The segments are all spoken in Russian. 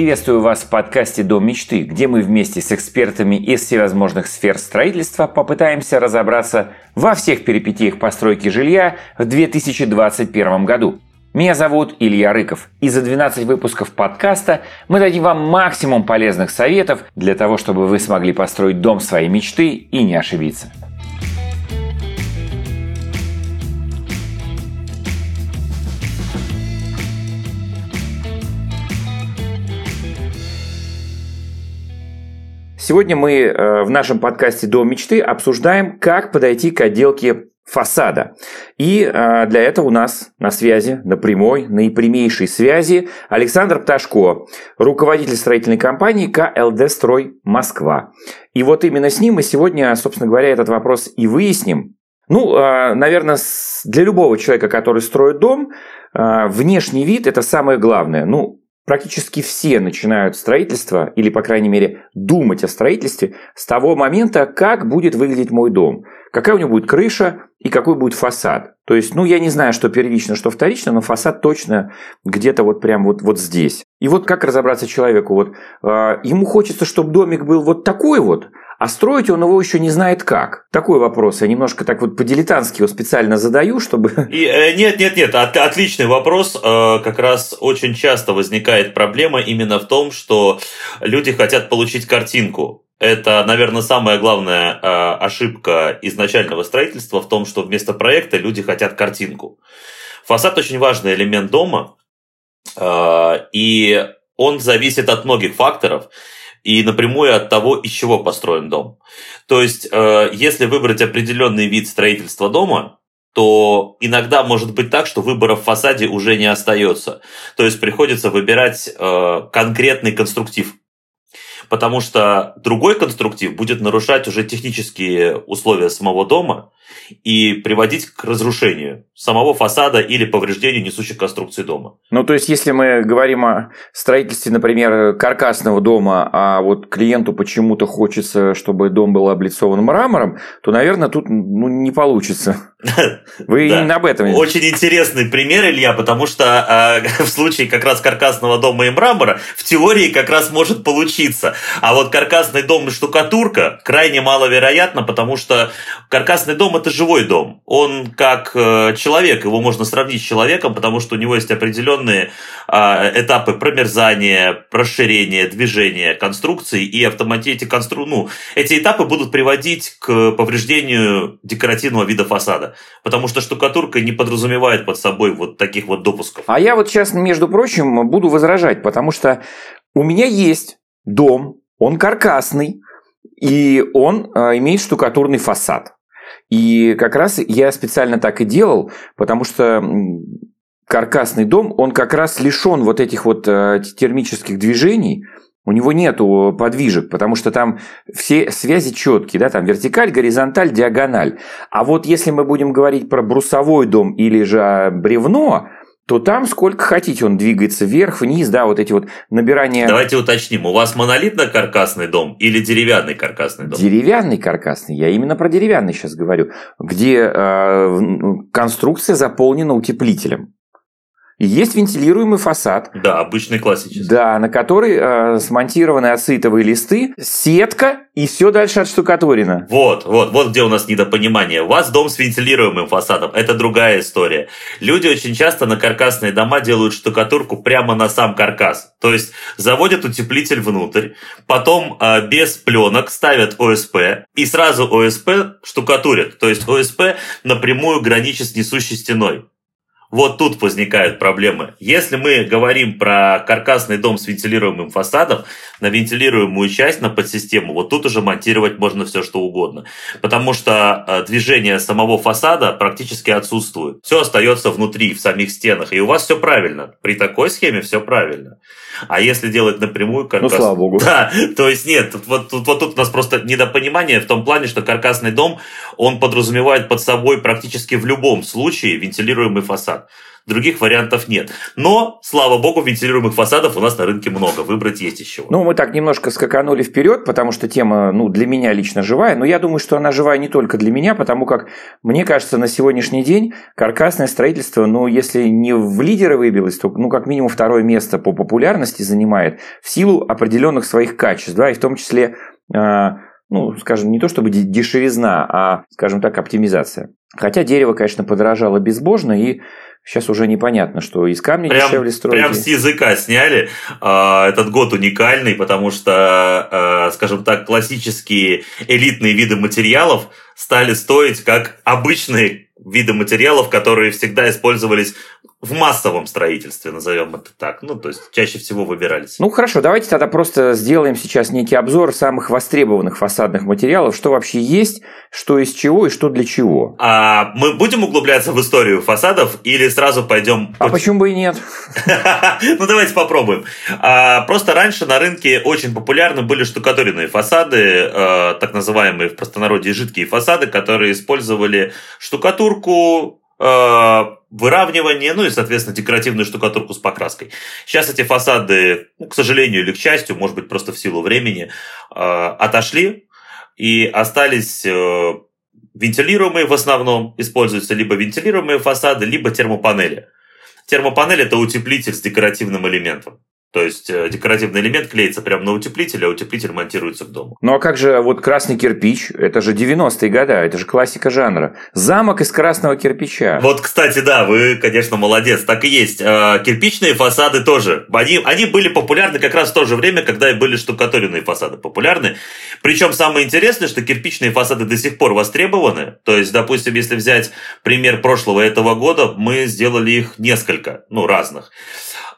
Приветствую вас в подкасте «Дом мечты», где мы вместе с экспертами из всевозможных сфер строительства попытаемся разобраться во всех перипетиях постройки жилья в 2021 году. Меня зовут Илья Рыков, и за 12 выпусков подкаста мы дадим вам максимум полезных советов для того, чтобы вы смогли построить дом своей мечты и не ошибиться. Сегодня мы э, в нашем подкасте «Дом мечты» обсуждаем, как подойти к отделке фасада. И э, для этого у нас на связи, на прямой, наипрямейшей связи Александр Пташко, руководитель строительной компании КЛД «Строй Москва». И вот именно с ним мы сегодня, собственно говоря, этот вопрос и выясним. Ну, э, наверное, для любого человека, который строит дом, внешний вид – это самое главное. Ну, практически все начинают строительство, или, по крайней мере, думать о строительстве с того момента, как будет выглядеть мой дом. Какая у него будет крыша и какой будет фасад. То есть, ну, я не знаю, что первично, что вторично, но фасад точно где-то вот прям вот, вот здесь. И вот как разобраться человеку? Вот, э, ему хочется, чтобы домик был вот такой вот, а строить он его еще не знает как. Такой вопрос. Я немножко так вот по-дилетантски его специально задаю, чтобы... И, э, нет, нет, нет, от, отличный вопрос. Э, как раз очень часто возникает проблема именно в том, что люди хотят получить картинку. Это, наверное, самая главная э, ошибка изначального строительства в том, что вместо проекта люди хотят картинку. Фасад очень важный элемент дома, э, и он зависит от многих факторов и напрямую от того, из чего построен дом. То есть, э, если выбрать определенный вид строительства дома, то иногда может быть так, что выбора в фасаде уже не остается. То есть приходится выбирать э, конкретный конструктив потому что другой конструктив будет нарушать уже технические условия самого дома и приводить к разрушению самого фасада или повреждению несущих конструкций дома. Ну, то есть, если мы говорим о строительстве, например, каркасного дома, а вот клиенту почему-то хочется, чтобы дом был облицован мрамором, то, наверное, тут ну, не получится. Вы именно об этом. Очень интересный пример, Илья, потому что э, в случае как раз каркасного дома и мрамора в теории как раз может получиться. А вот каркасный дом и штукатурка крайне маловероятно, потому что каркасный дом это живой дом. Он как э, человек, его можно сравнить с человеком, потому что у него есть определенные э, этапы промерзания, расширения, движения конструкции, и автоматически эти, констру... ну, эти этапы будут приводить к повреждению декоративного вида фасада, потому что штукатурка не подразумевает под собой вот таких вот допусков. А я вот сейчас, между прочим, буду возражать, потому что у меня есть дом, он каркасный, и он э, имеет штукатурный фасад. И как раз я специально так и делал, потому что каркасный дом, он как раз лишен вот этих вот э, термических движений, у него нету подвижек, потому что там все связи четкие, да, там вертикаль, горизонталь, диагональ. А вот если мы будем говорить про брусовой дом или же бревно, то там сколько хотите он двигается вверх, вниз, да, вот эти вот набирания... Давайте уточним, у вас монолитно-каркасный дом или деревянный каркасный дом? Деревянный каркасный, я именно про деревянный сейчас говорю, где э, конструкция заполнена утеплителем. Есть вентилируемый фасад. Да, обычный классический. Да, на который э, смонтированы ацетовые листы, сетка и все дальше отштукатурено. Вот, вот, вот где у нас недопонимание. У вас дом с вентилируемым фасадом. Это другая история. Люди очень часто на каркасные дома делают штукатурку прямо на сам каркас. То есть заводят утеплитель внутрь, потом э, без пленок ставят ОСП и сразу ОСП штукатурят. То есть ОСП напрямую граничит с несущей стеной. Вот тут возникают проблемы. Если мы говорим про каркасный дом с вентилируемым фасадом, на вентилируемую часть, на подсистему, вот тут уже монтировать можно все что угодно. Потому что э, движение самого фасада практически отсутствует. Все остается внутри, в самих стенах. И у вас все правильно. При такой схеме все правильно. А если делать напрямую каркас... Ну, слава богу. Да, то есть нет, вот, вот, вот тут у нас просто недопонимание в том плане, что каркасный дом, он подразумевает под собой практически в любом случае вентилируемый фасад. Других вариантов нет. Но, слава богу, вентилируемых фасадов у нас на рынке много. Выбрать есть еще. Ну, мы так немножко скаканули вперед, потому что тема, ну, для меня лично живая. Но я думаю, что она живая не только для меня, потому как, мне кажется, на сегодняшний день каркасное строительство, ну, если не в лидеры выбилось, то, ну, как минимум второе место по популярности занимает в силу определенных своих качеств, да, и в том числе а, ну, скажем, не то чтобы дешевизна, а, скажем так, оптимизация. Хотя дерево, конечно, подорожало безбожно, и сейчас уже непонятно, что из камня прям, дешевле строить. Прям с языка сняли. А, этот год уникальный, потому что, а, скажем так, классические элитные виды материалов стали стоить как обычные виды материалов, которые всегда использовались в массовом строительстве, назовем это так. Ну, то есть чаще всего выбирались. Ну хорошо, давайте тогда просто сделаем сейчас некий обзор самых востребованных фасадных материалов, что вообще есть, что из чего и что для чего. А мы будем углубляться в историю фасадов или сразу пойдем... А почему бы и нет? Ну давайте попробуем. А, просто раньше на рынке очень популярны были штукатуренные фасады, а, так называемые в простонародье жидкие фасады, которые использовали штукатурку, а, выравнивание, ну и, соответственно, декоративную штукатурку с покраской. Сейчас эти фасады, ну, к сожалению или к счастью, может быть, просто в силу времени, э, отошли и остались э, вентилируемые в основном, используются либо вентилируемые фасады, либо термопанели. Термопанель – это утеплитель с декоративным элементом. То есть э, декоративный элемент клеится прямо на утеплитель, а утеплитель монтируется к дому. Ну а как же вот красный кирпич? Это же 90-е годы, это же классика жанра. Замок из красного кирпича. Вот, кстати, да, вы, конечно, молодец, так и есть. А, кирпичные фасады тоже. Они, они были популярны как раз в то же время, когда и были штукатуренные фасады популярны. Причем самое интересное, что кирпичные фасады до сих пор востребованы. То есть, допустим, если взять пример прошлого этого года, мы сделали их несколько, ну, разных.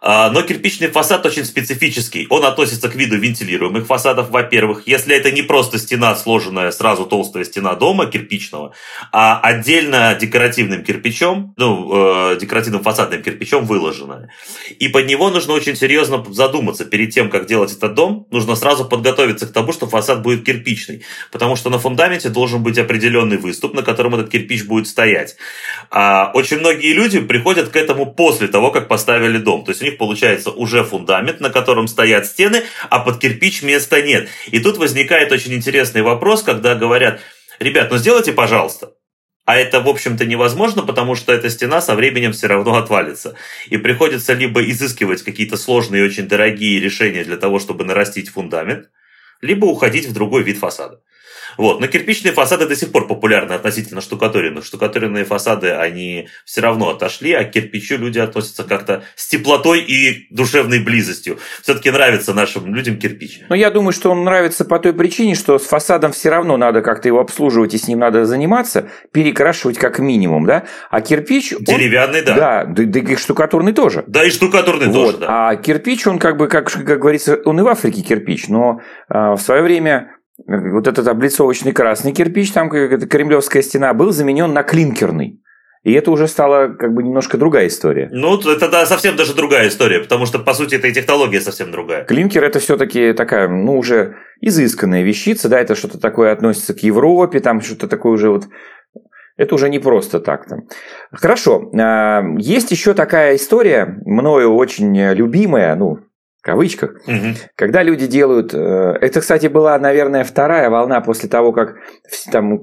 А, но кирпичный фасад очень специфический. Он относится к виду вентилируемых фасадов, во-первых. Если это не просто стена, сложенная сразу толстая стена дома кирпичного, а отдельно декоративным кирпичом, ну, э, декоративным фасадным кирпичом выложенная. И под него нужно очень серьезно задуматься. Перед тем, как делать этот дом, нужно сразу подготовиться к тому, что фасад будет кирпичный. Потому что на фундаменте должен быть определенный выступ, на котором этот кирпич будет стоять. А очень многие люди приходят к этому после того, как поставили дом. То есть у них них получается уже фундамент, на котором стоят стены, а под кирпич места нет. И тут возникает очень интересный вопрос, когда говорят, ребят, ну сделайте, пожалуйста. А это, в общем-то, невозможно, потому что эта стена со временем все равно отвалится. И приходится либо изыскивать какие-то сложные и очень дорогие решения для того, чтобы нарастить фундамент, либо уходить в другой вид фасада. Вот. Но кирпичные фасады до сих пор популярны относительно штукатуренных. Штукатуренные фасады, они все равно отошли, а к кирпичу люди относятся как-то с теплотой и душевной близостью. Все-таки нравится нашим людям кирпич. Но я думаю, что он нравится по той причине, что с фасадом все равно надо как-то его обслуживать, и с ним надо заниматься, перекрашивать как минимум, да? А кирпич... Деревянный, он, да. Да, да, да и штукатурный тоже. Да, и штукатурный вот. тоже, да. А кирпич, он как бы, как, как говорится, он и в Африке кирпич, но а, в свое время вот этот облицовочный красный кирпич, там какая-то кремлевская стена, был заменен на клинкерный. И это уже стала как бы немножко другая история. Ну, это да, совсем даже другая история, потому что, по сути, это и технология совсем другая. Клинкер – это все-таки такая, ну, уже изысканная вещица, да, это что-то такое относится к Европе, там что-то такое уже вот это уже не просто так. Там. Хорошо. А, есть еще такая история, мною очень любимая, ну, кавычках, угу. когда люди делают... Э, это, кстати, была, наверное, вторая волна после того, как там,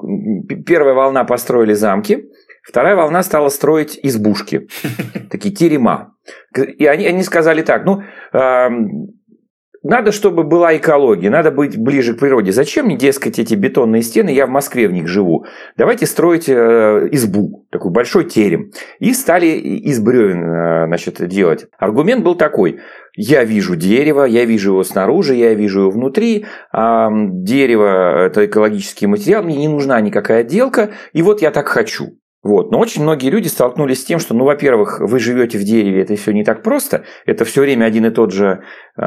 первая волна построили замки, вторая волна стала строить избушки, такие терема. И они, они сказали так, ну, надо, чтобы была экология, надо быть ближе к природе. Зачем мне, дескать, эти бетонные стены, я в Москве в них живу. Давайте строить э, избу, такой большой терем. И стали из бревен э, значит, делать. Аргумент был такой. Я вижу дерево, я вижу его снаружи, я вижу его внутри. А дерево – это экологический материал, мне не нужна никакая отделка, и вот я так хочу. Вот. Но очень многие люди столкнулись с тем, что, ну, во-первых, вы живете в дереве, это все не так просто, это все время один и тот же э,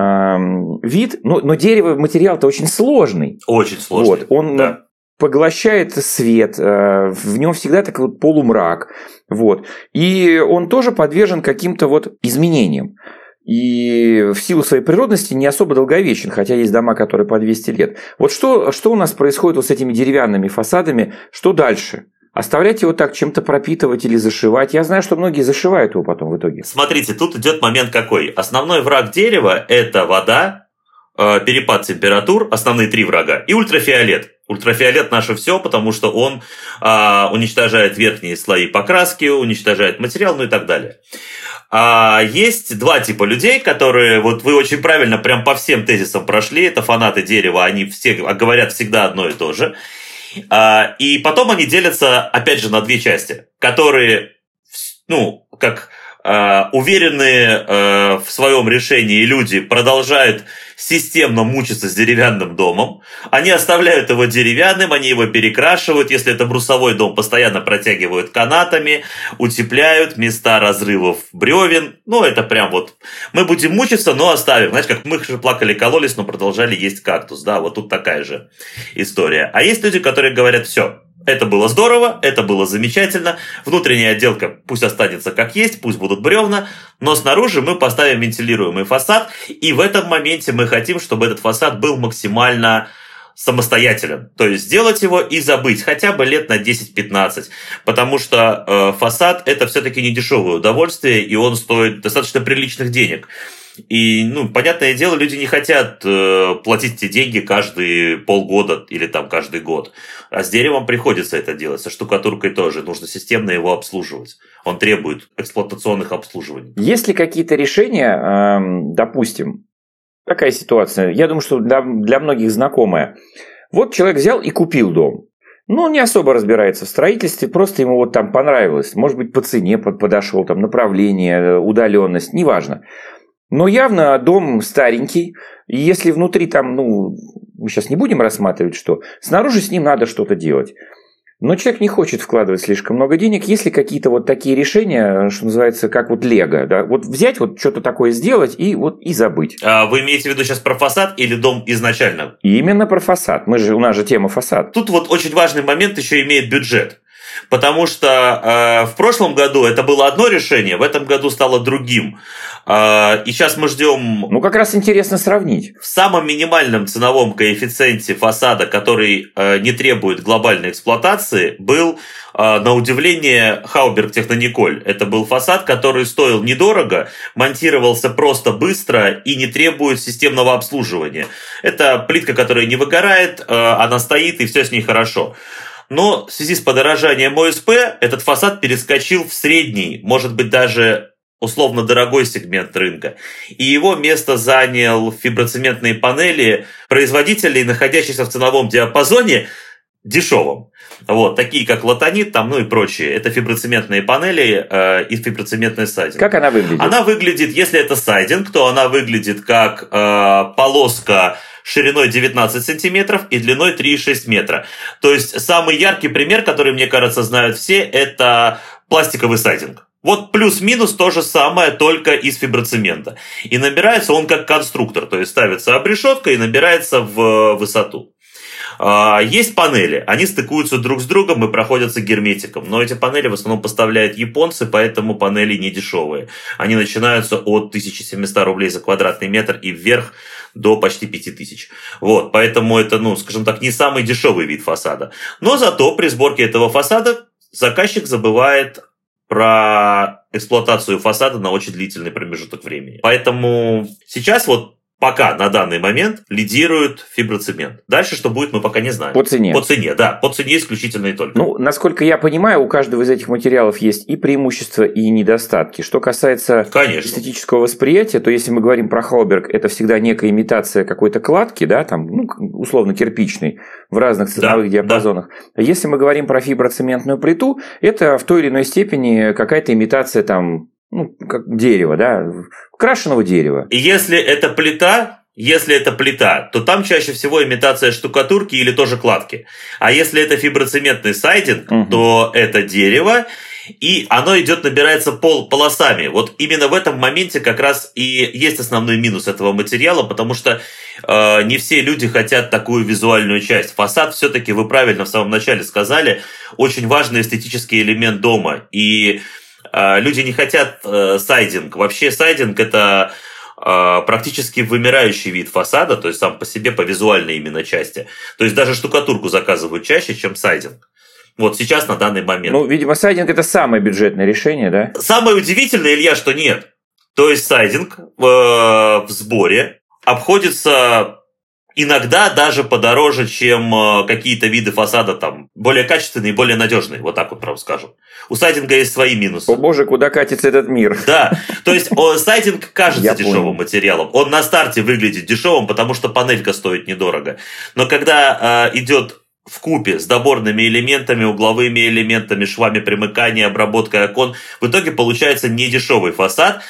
вид, но, но дерево материал-то очень сложный. Очень сложный. Вот. Он да. поглощает свет, э, в нем всегда такой вот полумрак, вот. И он тоже подвержен каким-то вот изменениям. И в силу своей природности не особо долговечен, хотя есть дома, которые по 200 лет. Вот что, что у нас происходит вот с этими деревянными фасадами, что дальше? Оставлять его так, чем-то пропитывать или зашивать. Я знаю, что многие зашивают его потом в итоге. Смотрите, тут идет момент какой. Основной враг дерева – это вода, э, перепад температур, основные три врага, и ультрафиолет. Ультрафиолет наше все, потому что он а, уничтожает верхние слои покраски, уничтожает материал, ну и так далее. А есть два типа людей, которые, вот вы очень правильно прям по всем тезисам прошли, это фанаты дерева, они все говорят всегда одно и то же. А, и потом они делятся, опять же, на две части, которые, ну, как уверенные а, в своем решении люди продолжают системно мучиться с деревянным домом. Они оставляют его деревянным, они его перекрашивают. Если это брусовой дом, постоянно протягивают канатами, утепляют места разрывов бревен. Ну, это прям вот... Мы будем мучиться, но оставим. Знаешь, как мы же плакали, кололись, но продолжали есть кактус. Да, вот тут такая же история. А есть люди, которые говорят, все, это было здорово, это было замечательно. Внутренняя отделка пусть останется как есть, пусть будут бревна, но снаружи мы поставим вентилируемый фасад, и в этом моменте мы хотим, чтобы этот фасад был максимально самостоятелен. То есть сделать его и забыть хотя бы лет на 10-15. Потому что э, фасад это все-таки не дешевое удовольствие, и он стоит достаточно приличных денег. И, ну, понятное дело, люди не хотят э, платить эти деньги каждые полгода или там каждый год. А с деревом приходится это делать, со штукатуркой тоже. Нужно системно его обслуживать. Он требует эксплуатационных обслуживаний. Есть ли какие-то решения, э, допустим, такая ситуация, я думаю, что для, для многих знакомая. Вот человек взял и купил дом. Ну, он не особо разбирается в строительстве, просто ему вот там понравилось. Может быть, по цене подошел, там направление, э, удаленность, неважно. Но явно дом старенький, и если внутри там, ну, мы сейчас не будем рассматривать, что снаружи с ним надо что-то делать. Но человек не хочет вкладывать слишком много денег. Есть ли какие-то вот такие решения, что называется, как вот Лего, да? Вот взять вот что-то такое сделать и вот и забыть. А вы имеете в виду сейчас про фасад или дом изначально? Именно про фасад. Мы же, у нас же тема фасад. Тут вот очень важный момент еще имеет бюджет. Потому что э, в прошлом году это было одно решение, в этом году стало другим. Э, и сейчас мы ждем... Ну, как раз интересно сравнить. В самом минимальном ценовом коэффициенте фасада, который э, не требует глобальной эксплуатации, был, э, на удивление, Хауберг Технониколь. Это был фасад, который стоил недорого, монтировался просто быстро и не требует системного обслуживания. Это плитка, которая не выгорает, э, она стоит и все с ней хорошо. Но в связи с подорожанием ОСП этот фасад перескочил в средний, может быть даже условно дорогой сегмент рынка. И его место занял фиброцементные панели производителей, находящихся в ценовом диапазоне дешевым. Вот, такие как латонит, там, ну и прочие. Это фиброцементные панели э, и фиброцементный сайдинг. Как она выглядит? Она выглядит, если это сайдинг, то она выглядит как э, полоска шириной 19 сантиметров и длиной 3,6 метра. То есть самый яркий пример, который, мне кажется, знают все, это пластиковый сайдинг. Вот плюс-минус то же самое, только из фиброцемента. И набирается он как конструктор, то есть ставится обрешетка и набирается в высоту. А, есть панели, они стыкуются друг с другом и проходятся герметиком, но эти панели в основном поставляют японцы, поэтому панели не дешевые. Они начинаются от 1700 рублей за квадратный метр и вверх до почти 5000. Вот, поэтому это, ну, скажем так, не самый дешевый вид фасада. Но зато при сборке этого фасада заказчик забывает про эксплуатацию фасада на очень длительный промежуток времени. Поэтому сейчас вот пока на данный момент лидирует фиброцемент. Дальше что будет, мы пока не знаем. По цене. По цене, да. По цене исключительно и только. Ну, насколько я понимаю, у каждого из этих материалов есть и преимущества, и недостатки. Что касается Конечно. эстетического восприятия, то если мы говорим про Хауберг, это всегда некая имитация какой-то кладки, да, там, ну, условно кирпичной, в разных ценовых да, диапазонах. Да. Если мы говорим про фиброцементную плиту, это в той или иной степени какая-то имитация там ну, как дерево, да, крашеного дерева. И если это плита, если это плита, то там чаще всего имитация штукатурки или тоже кладки. А если это фиброцементный сайдинг, угу. то это дерево, и оно идет, набирается пол полосами. Вот именно в этом моменте как раз и есть основной минус этого материала, потому что э, не все люди хотят такую визуальную часть. Фасад все-таки, вы правильно в самом начале сказали, очень важный эстетический элемент дома. И люди не хотят э, сайдинг. Вообще сайдинг это а, практически вымирающий вид фасада, то есть сам по себе по визуальной именно части. То есть даже штукатурку заказывают чаще, чем сайдинг. Вот сейчас на данный момент. Ну, видимо, сайдинг это самое бюджетное решение, да? Самое удивительное, Илья, что нет. То есть сайдинг э, в сборе обходится иногда даже подороже, чем э, какие-то виды фасада там более качественные, более надежные, вот так вот прям скажем. У сайдинга есть свои минусы. О боже, куда катится этот мир? Да, то есть сайдинг кажется Я дешевым понял. материалом. Он на старте выглядит дешевым, потому что панелька стоит недорого. Но когда э, идет в купе с доборными элементами, угловыми элементами, швами примыкания, обработкой окон, в итоге получается недешевый фасад,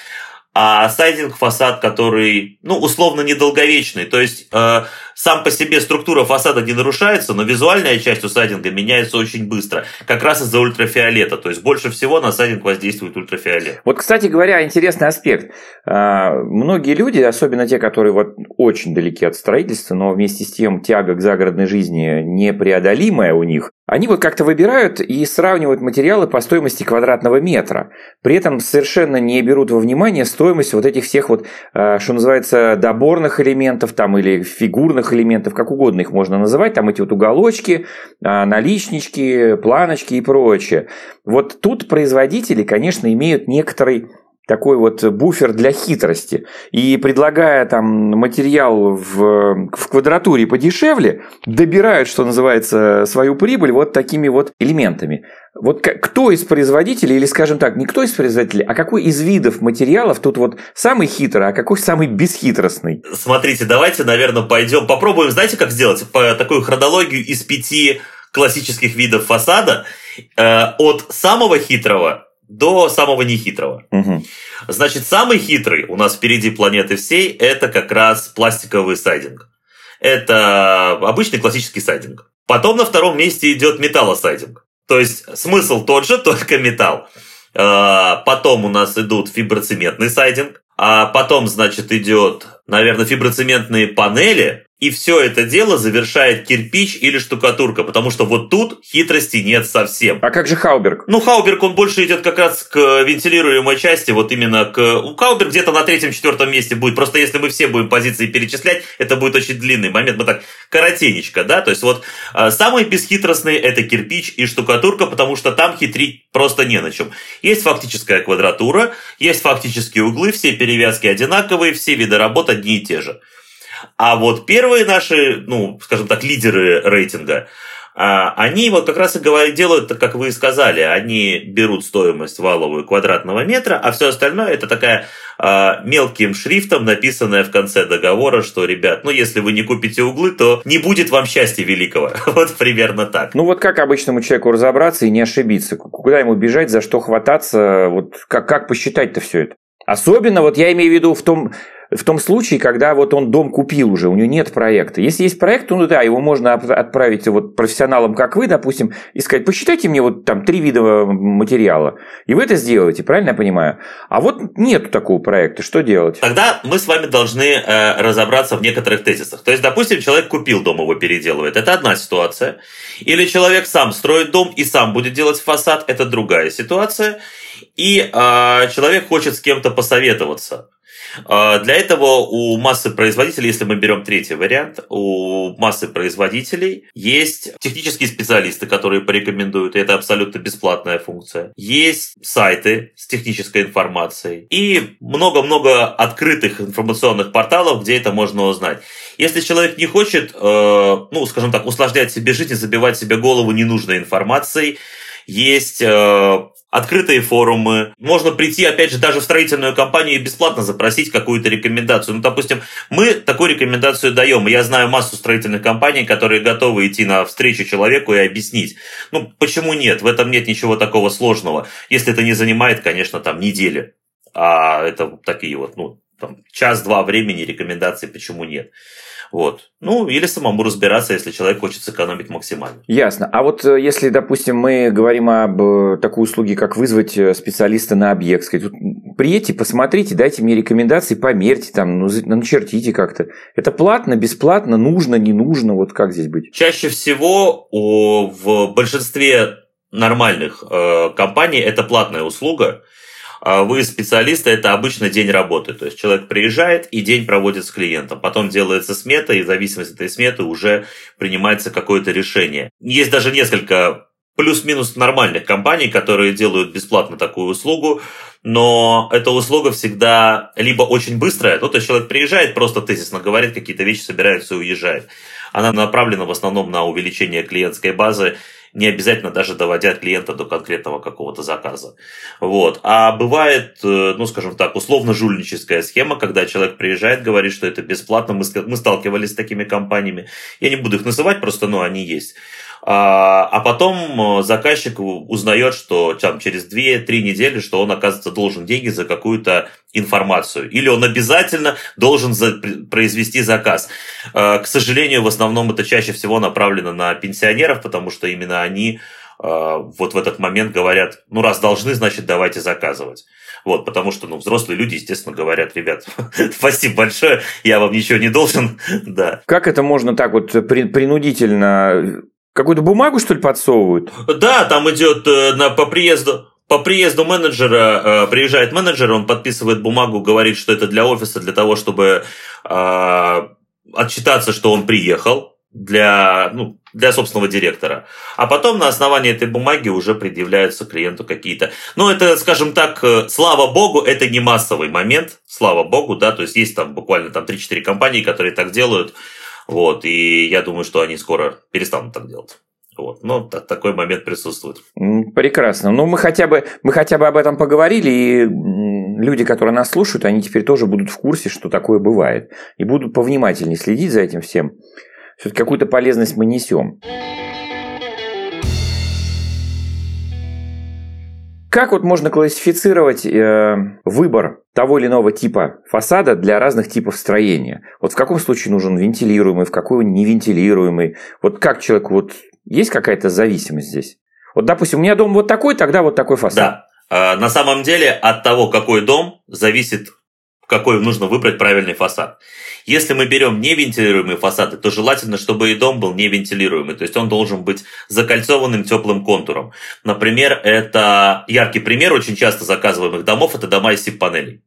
а сайдинг фасад, который, ну, условно недолговечный. То есть э, сам по себе структура фасада не нарушается, но визуальная часть у сайдинга меняется очень быстро, как раз из-за ультрафиолета. То есть больше всего на сайдинг воздействует ультрафиолет. Вот, кстати говоря, интересный аспект. А, многие люди, особенно те, которые вот очень далеки от строительства, но вместе с тем тяга к загородной жизни непреодолимая у них, они вот как-то выбирают и сравнивают материалы по стоимости квадратного метра. При этом совершенно не берут во внимание стоимость вот этих всех вот, а, что называется, доборных элементов там или фигурных элементов, как угодно их можно называть, там эти вот уголочки, а, наличнички, планочки и прочее. Вот тут производители, конечно, имеют некоторый такой вот буфер для хитрости. И предлагая там материал в, в квадратуре подешевле, добирают, что называется, свою прибыль вот такими вот элементами. Вот кто из производителей, или скажем так, не кто из производителей, а какой из видов материалов тут вот самый хитрый, а какой самый бесхитростный? Смотрите, давайте, наверное, пойдем, попробуем, знаете, как сделать? По такую хронологию из пяти классических видов фасада э, от самого хитрого до самого нехитрого. Угу. Значит, самый хитрый у нас впереди планеты всей это как раз пластиковый сайдинг. Это обычный классический сайдинг. Потом на втором месте идет металлосайдинг. То есть смысл тот же, только металл. А, потом у нас идут фиброцементный сайдинг. А потом, значит, идет, наверное, фиброцементные панели. И все это дело завершает кирпич или штукатурка, потому что вот тут хитрости нет совсем. А как же Хауберг? Ну, Хауберг, он больше идет как раз к вентилируемой части, вот именно к... У Хауберг где-то на третьем-четвертом месте будет. Просто если мы все будем позиции перечислять, это будет очень длинный момент. Мы так коротенечко, да? То есть вот а, самые бесхитростные это кирпич и штукатурка, потому что там хитрить просто не на чем. Есть фактическая квадратура, есть фактические углы, все перевязки одинаковые, все виды работ одни и те же. А вот первые наши, ну, скажем так, лидеры рейтинга, а, они вот как раз и говорят, делают, как вы и сказали, они берут стоимость валовую квадратного метра, а все остальное это такая а, мелким шрифтом написанная в конце договора, что, ребят, ну если вы не купите углы, то не будет вам счастья великого. вот примерно так. Ну вот как обычному человеку разобраться и не ошибиться? Куда ему бежать, за что хвататься? Вот как, как посчитать-то все это? Особенно вот я имею в виду в том, в том случае, когда вот он дом купил уже, у него нет проекта. Если есть проект, то ну да, его можно отправить вот профессионалам, как вы, допустим, и сказать, посчитайте мне вот там три вида материала, и вы это сделаете, правильно я понимаю? А вот нет такого проекта, что делать? Тогда мы с вами должны э, разобраться в некоторых тезисах. То есть, допустим, человек купил дом, его переделывает, это одна ситуация. Или человек сам строит дом и сам будет делать фасад, это другая ситуация. И э, человек хочет с кем-то посоветоваться. А, для этого у массы производителей, если мы берем третий вариант, у массы производителей есть технические специалисты, которые порекомендуют, и это абсолютно бесплатная функция. Есть сайты с технической информацией и много-много открытых информационных порталов, где это можно узнать. Если человек не хочет, э, ну, скажем так, усложнять себе жизнь и забивать себе голову ненужной информацией, есть э, открытые форумы. Можно прийти, опять же, даже в строительную компанию и бесплатно запросить какую-то рекомендацию. Ну, допустим, мы такую рекомендацию даем. Я знаю массу строительных компаний, которые готовы идти на встречу человеку и объяснить. Ну, почему нет? В этом нет ничего такого сложного. Если это не занимает, конечно, там недели. А это такие вот, ну, там, час-два времени рекомендации, почему нет. Вот. Ну, или самому разбираться, если человек хочет сэкономить максимально. Ясно. А вот э, если, допустим, мы говорим об э, такой услуге, как вызвать э, специалиста на объект, сказать, приедьте, посмотрите, дайте мне рекомендации, померьте, там, ну, начертите как-то. Это платно, бесплатно, нужно, не нужно, вот как здесь быть? Чаще всего в большинстве нормальных компаний это платная услуга. А вы специалисты, это обычно день работы. То есть человек приезжает и день проводит с клиентом. Потом делается смета, и в зависимости от этой сметы уже принимается какое-то решение. Есть даже несколько плюс-минус нормальных компаний, которые делают бесплатно такую услугу, но эта услуга всегда либо очень быстрая, ну, то есть человек приезжает, просто тезисно говорит какие-то вещи, собирается и уезжает. Она направлена в основном на увеличение клиентской базы, не обязательно даже доводя клиента до конкретного какого-то заказа. Вот. А бывает, э, ну, скажем так, условно-жульническая схема, когда человек приезжает, говорит, что это бесплатно. Мы, мы сталкивались с такими компаниями. Я не буду их называть, просто, ну, они есть. А, а потом э, заказчик узнает, что там, через 2-3 недели, что он, оказывается, должен деньги за какую-то информацию. Или он обязательно должен за, произвести заказ. А, к сожалению, в основном это чаще всего направлено на пенсионеров, потому что именно они а, вот в этот момент говорят, ну раз должны, значит давайте заказывать. Вот, потому что, ну, взрослые люди, естественно, говорят, ребят, спасибо большое, я вам ничего не должен, да. Как это можно так вот принудительно Какую-то бумагу, что ли, подсовывают? Да, там идет э, на, по приезду. По приезду менеджера, э, приезжает менеджер, он подписывает бумагу, говорит, что это для офиса, для того, чтобы э, отчитаться, что он приехал для, ну, для собственного директора. А потом на основании этой бумаги уже предъявляются клиенту какие-то... Ну, это, скажем так, э, слава богу, это не массовый момент, слава богу, да, то есть есть там буквально там 3-4 компании, которые так делают, вот, и я думаю, что они скоро перестанут так делать. Вот. Но такой момент присутствует. Прекрасно. Ну, мы хотя бы, мы хотя бы об этом поговорили, и люди, которые нас слушают, они теперь тоже будут в курсе, что такое бывает. И будут повнимательнее следить за этим всем. Все-таки какую-то полезность мы несем. Как вот можно классифицировать э, выбор того или иного типа фасада для разных типов строения? Вот в каком случае нужен вентилируемый, в какой невентилируемый? Вот как человек, вот есть какая-то зависимость здесь? Вот, допустим, у меня дом вот такой, тогда вот такой фасад. Да. А, на самом деле от того, какой дом, зависит какой нужно выбрать правильный фасад. Если мы берем невентилируемые фасады, то желательно, чтобы и дом был невентилируемый, то есть он должен быть закольцованным теплым контуром. Например, это яркий пример очень часто заказываемых домов, это дома из сип-панелей.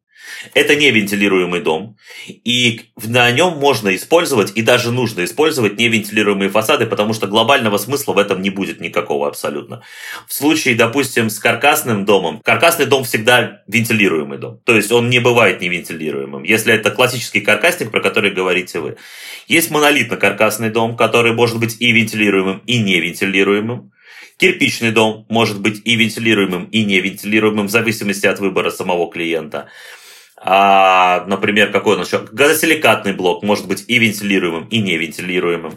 Это не вентилируемый дом, и на нем можно использовать, и даже нужно использовать невентилируемые фасады, потому что глобального смысла в этом не будет никакого абсолютно. В случае, допустим, с каркасным домом, каркасный дом всегда вентилируемый дом, то есть он не бывает невентилируемым, если это классический каркасник, про который говорите вы. Есть монолитно-каркасный дом, который может быть и вентилируемым, и невентилируемым. Кирпичный дом может быть и вентилируемым, и невентилируемым, в зависимости от выбора самого клиента а, например, какой он еще, газосиликатный блок может быть и вентилируемым, и невентилируемым.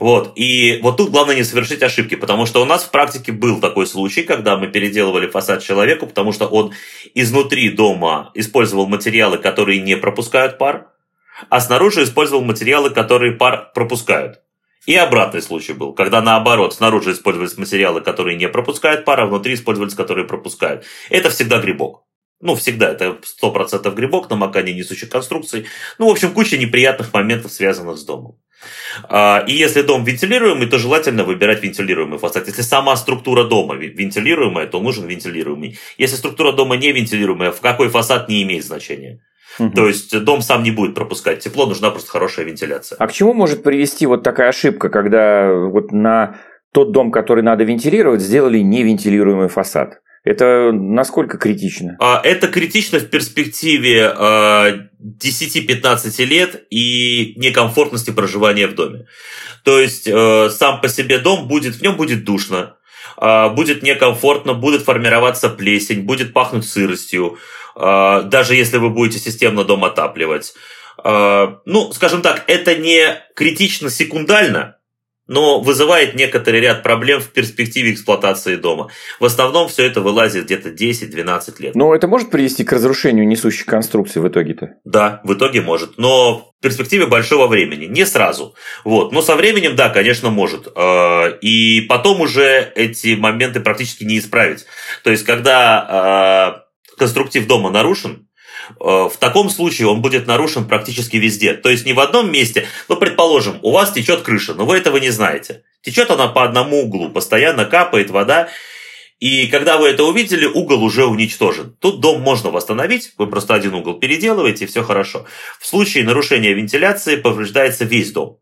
Вот. И вот тут главное не совершить ошибки, потому что у нас в практике был такой случай, когда мы переделывали фасад человеку, потому что он изнутри дома использовал материалы, которые не пропускают пар, а снаружи использовал материалы, которые пар пропускают. И обратный случай был, когда наоборот, снаружи использовались материалы, которые не пропускают пар, а внутри использовались, которые пропускают. Это всегда грибок. Ну, всегда это 100% грибок, намокание несущих конструкций. Ну, в общем, куча неприятных моментов, связанных с домом. А, и если дом вентилируемый, то желательно выбирать вентилируемый фасад. Если сама структура дома вентилируемая, то нужен вентилируемый. Если структура дома не вентилируемая, в какой фасад не имеет значения. Угу. То есть дом сам не будет пропускать тепло, нужна просто хорошая вентиляция. А к чему может привести вот такая ошибка, когда вот на тот дом, который надо вентилировать, сделали невентилируемый фасад? Это насколько критично? А, это критично в перспективе 10-15 а, лет и некомфортности проживания в доме. То есть э, сам по себе дом будет, в нем будет душно, а, будет некомфортно, будет формироваться плесень, будет пахнуть сыростью, даже если вы будете системно дом отапливать. Ну, скажем так, это не критично секундально, но вызывает некоторый ряд проблем в перспективе эксплуатации дома. В основном все это вылазит где-то 10-12 лет. Но это может привести к разрушению несущих конструкций в итоге-то? Да, в итоге может. Но в перспективе большого времени. Не сразу. Вот. Но со временем, да, конечно, может. А, и потом уже эти моменты практически не исправить. То есть, когда а, конструктив дома нарушен, Э, в таком случае он будет нарушен практически везде. То есть не в одном месте, ну, предположим, у вас течет крыша, но вы этого не знаете. Течет она по одному углу, постоянно капает вода, и когда вы это увидели, угол уже уничтожен. Тут дом можно восстановить, вы просто один угол переделываете, и все хорошо. В случае нарушения вентиляции повреждается весь дом.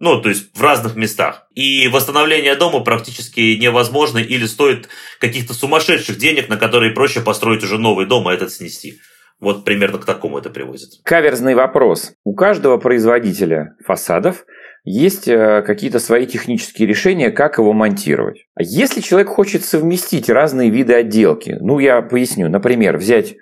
Ну, то есть в разных местах. И восстановление дома практически невозможно или стоит каких-то сумасшедших денег, на которые проще построить уже новый дом, а этот снести. Вот примерно к такому это приводит. Каверзный вопрос. У каждого производителя фасадов есть э, какие-то свои технические решения, как его монтировать. А если человек хочет совместить разные виды отделки, ну я поясню, например, взять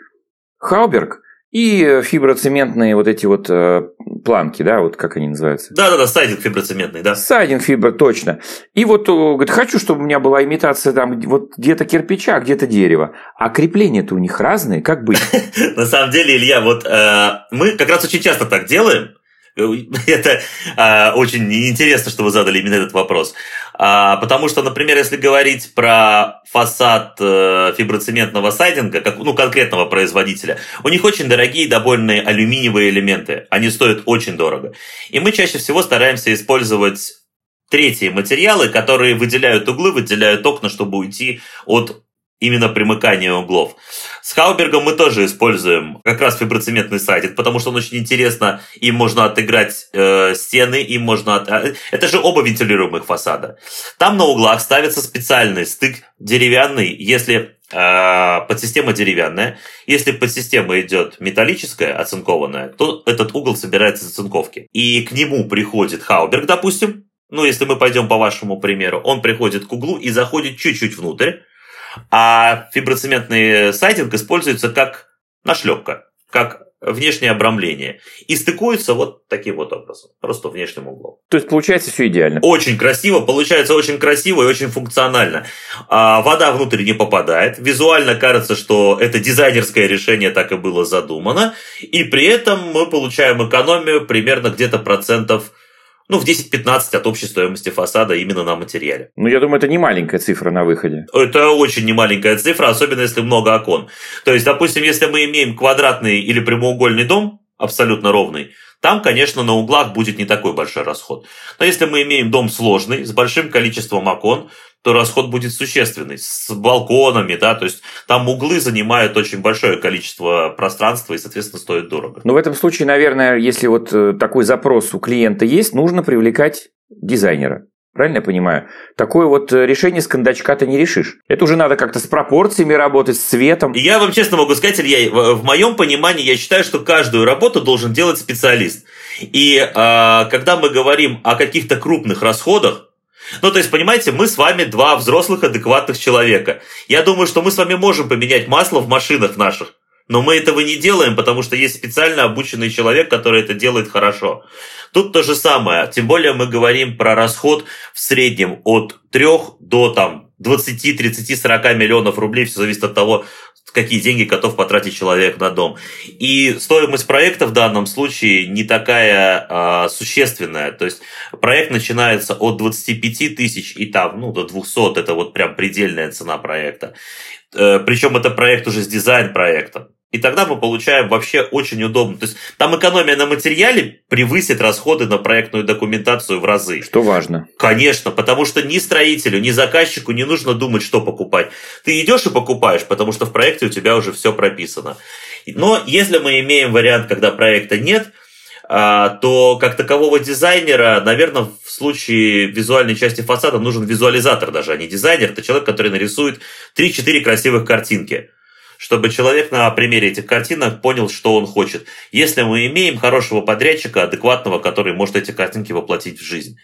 Хауберг и фиброцементные вот эти вот э, планки, да, вот как они называются? Да-да-да, сайдинг фиброцементный, да. Сайдинг фибро, точно. И вот, говорит, хочу, чтобы у меня была имитация там вот где-то кирпича, где-то дерева. А крепления-то у них разные, как быть? На самом деле, Илья, вот э, мы как раз очень часто так делаем, Это а, очень интересно, что вы задали именно этот вопрос. А, потому что, например, если говорить про фасад а, фиброцементного сайдинга, как, ну, конкретного производителя, у них очень дорогие добольные алюминиевые элементы. Они стоят очень дорого. И мы чаще всего стараемся использовать третьи материалы, которые выделяют углы, выделяют окна, чтобы уйти от именно примыкание углов. С Хаубергом мы тоже используем как раз фиброцементный сайтик, потому что он очень интересно, им можно отыграть э, стены, им можно... От... А, это же оба вентилируемых фасада. Там на углах ставится специальный стык деревянный, если э, подсистема деревянная, если подсистема идет металлическая, оцинкованная, то этот угол собирается из оцинковки. И к нему приходит Хауберг, допустим, ну, если мы пойдем по вашему примеру, он приходит к углу и заходит чуть-чуть внутрь, а фиброцементный сайдинг используется как нашлепка, как внешнее обрамление. И стыкуется вот таким вот образом, просто внешним углом. То есть получается все идеально. Очень красиво, получается очень красиво и очень функционально. А вода внутрь не попадает. Визуально кажется, что это дизайнерское решение так и было задумано. И при этом мы получаем экономию примерно где-то процентов ну, в 10-15 от общей стоимости фасада именно на материале. Ну, я думаю, это не маленькая цифра на выходе. Это очень немаленькая цифра, особенно если много окон. То есть, допустим, если мы имеем квадратный или прямоугольный дом, абсолютно ровный, там, конечно, на углах будет не такой большой расход. Но если мы имеем дом сложный, с большим количеством окон, то расход будет существенный, с балконами, да, то есть там углы занимают очень большое количество пространства и, соответственно, стоят дорого. Но в этом случае, наверное, если вот э, такой запрос у клиента есть, нужно привлекать дизайнера. Правильно я понимаю? Такое вот э, решение с кондачка ты не решишь. Это уже надо как-то с пропорциями работать, с цветом. Я вам честно могу сказать, Илья, в моем понимании я считаю, что каждую работу должен делать специалист. И э, когда мы говорим о каких-то крупных расходах, ну, то есть, понимаете, мы с вами два взрослых адекватных человека. Я думаю, что мы с вами можем поменять масло в машинах наших. Но мы этого не делаем, потому что есть специально обученный человек, который это делает хорошо. Тут то же самое. Тем более мы говорим про расход в среднем от 3 до там, 20, 30, 40 миллионов рублей. Все зависит от того, какие деньги готов потратить человек на дом. И стоимость проекта в данном случае не такая а, существенная. То есть проект начинается от 25 тысяч и там, ну, до 200, это вот прям предельная цена проекта. Э, Причем это проект уже с дизайн проектом. И тогда мы получаем вообще очень удобно. То есть там экономия на материале превысит расходы на проектную документацию в разы. Что важно. Конечно, потому что ни строителю, ни заказчику не нужно думать, что покупать. Ты идешь и покупаешь, потому что в проекте у тебя уже все прописано. Но если мы имеем вариант, когда проекта нет, а, то как такового дизайнера, наверное, в случае визуальной части фасада нужен визуализатор даже, а не дизайнер. Это человек, который нарисует 3-4 красивых картинки чтобы человек на примере этих картинок понял, что он хочет. Если мы имеем хорошего подрядчика, адекватного, который может эти картинки воплотить в жизнь.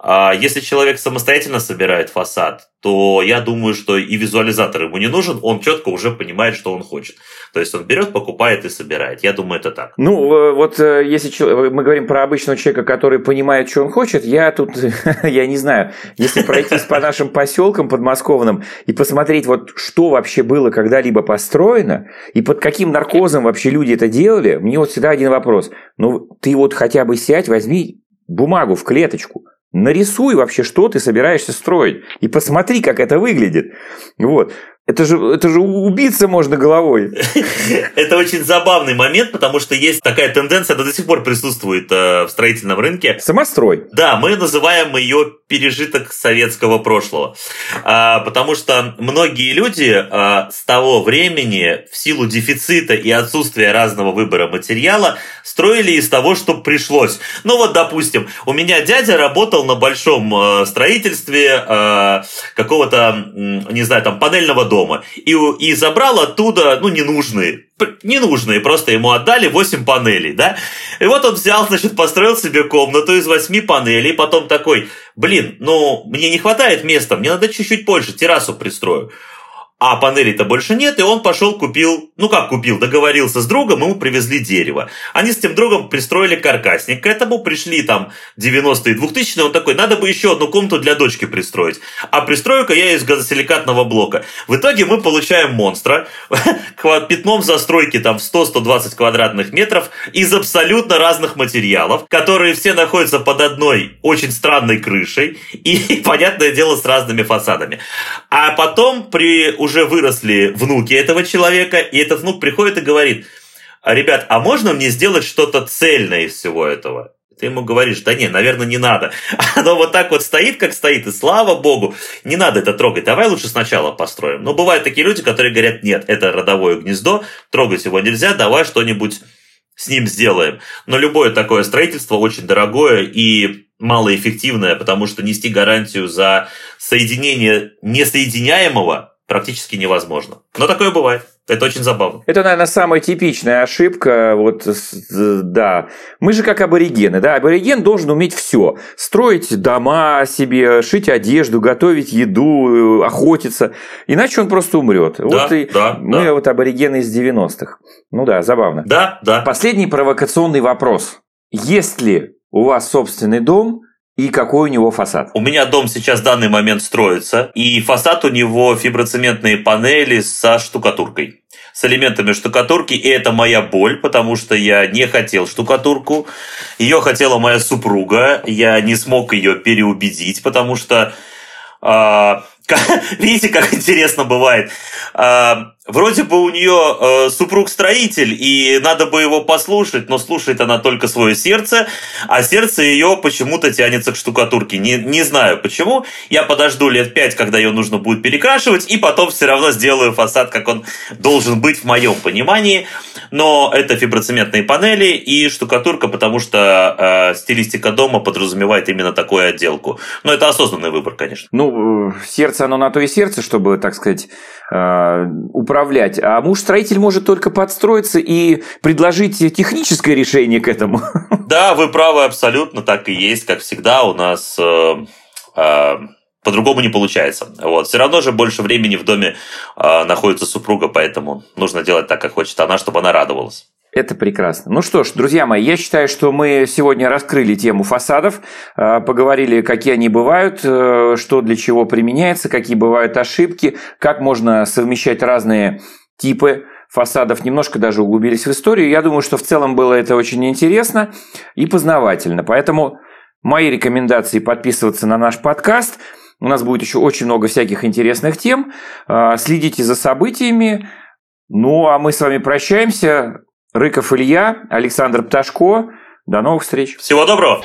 А если человек самостоятельно собирает фасад, то я думаю, что и визуализатор ему не нужен, он четко уже понимает, что он хочет. То есть он берет, покупает и собирает. Я думаю, это так. Ну, вот э, если мы говорим про обычного человека, который понимает, что он хочет, я тут, я не знаю, если пройтись по нашим поселкам подмосковным и посмотреть, вот что вообще было когда-либо построено, и под каким наркозом вообще люди это делали, мне вот всегда один вопрос. Ну, ты вот хотя бы сядь, возьми бумагу в клеточку, нарисуй вообще, что ты собираешься строить, и посмотри, как это выглядит. Вот. Это же, это же убиться можно головой. Это очень забавный момент, потому что есть такая тенденция, она до сих пор присутствует э, в строительном рынке. Самострой. Да, мы называем ее пережиток советского прошлого. А, потому что многие люди а, с того времени, в силу дефицита и отсутствия разного выбора материала, строили из того, что пришлось. Ну вот, допустим, у меня дядя работал на большом э, строительстве э, какого-то, не знаю, там, панельного дома дома. И, и забрал оттуда, ну, ненужные, ненужные, просто ему отдали 8 панелей, да, и вот он взял, значит, построил себе комнату из 8 панелей, потом такой, блин, ну, мне не хватает места, мне надо чуть-чуть больше, террасу пристрою а панелей-то больше нет, и он пошел купил, ну как купил, договорился с другом, ему привезли дерево. Они с тем другом пристроили каркасник, к этому пришли там 90-е, 2000-е, он такой, надо бы еще одну комнату для дочки пристроить. А пристрою-ка я из газосиликатного блока. В итоге мы получаем монстра, пятном застройки там в 100-120 квадратных метров из абсолютно разных материалов, которые все находятся под одной очень странной крышей и, понятное дело, с разными фасадами. А потом при уже выросли внуки этого человека, и этот внук приходит и говорит, «А, ребят, а можно мне сделать что-то цельное из всего этого? Ты ему говоришь, да не, наверное, не надо. Оно вот так вот стоит, как стоит, и слава богу, не надо это трогать. Давай лучше сначала построим. Но бывают такие люди, которые говорят, нет, это родовое гнездо, трогать его нельзя, давай что-нибудь с ним сделаем. Но любое такое строительство очень дорогое и малоэффективное, потому что нести гарантию за соединение несоединяемого практически невозможно. Но такое бывает. Это очень забавно. Это, наверное, самая типичная ошибка. Вот, да. Мы же как аборигены. Да? Абориген должен уметь все. Строить дома себе, шить одежду, готовить еду, охотиться. Иначе он просто умрет. Да, вот и да, мы да. вот аборигены из 90-х. Ну да, забавно. Да, да. Последний провокационный вопрос. Есть ли у вас собственный дом, и какой у него фасад? У меня дом сейчас в данный момент строится, и фасад у него фиброцементные панели со штукатуркой с элементами штукатурки, и это моя боль, потому что я не хотел штукатурку. Ее хотела моя супруга, я не смог ее переубедить, потому что э, видите, как интересно бывает. Э, Вроде бы у нее э, супруг строитель, и надо бы его послушать, но слушает она только свое сердце, а сердце ее почему-то тянется к штукатурке. Не, не знаю почему. Я подожду лет пять, когда ее нужно будет перекрашивать, и потом все равно сделаю фасад, как он должен быть в моем понимании. Но это фиброцементные панели и штукатурка, потому что э, стилистика дома подразумевает именно такую отделку. Но это осознанный выбор, конечно. Ну, э, сердце, оно на то и сердце, чтобы, так сказать, э, управлять. А муж-строитель может только подстроиться и предложить техническое решение к этому. Да, вы правы, абсолютно так и есть. Как всегда, у нас э, э, по-другому не получается. Вот. Все равно же больше времени в доме э, находится супруга, поэтому нужно делать так, как хочет она, чтобы она радовалась. Это прекрасно. Ну что ж, друзья мои, я считаю, что мы сегодня раскрыли тему фасадов, э, поговорили, какие они бывают, э, что для чего применяется, какие бывают ошибки, как можно совмещать разные типы фасадов, немножко даже углубились в историю. Я думаю, что в целом было это очень интересно и познавательно. Поэтому мои рекомендации подписываться на наш подкаст. У нас будет еще очень много всяких интересных тем. Э, следите за событиями. Ну, а мы с вами прощаемся. Рыков Илья, Александр Пташко. До новых встреч. Всего доброго!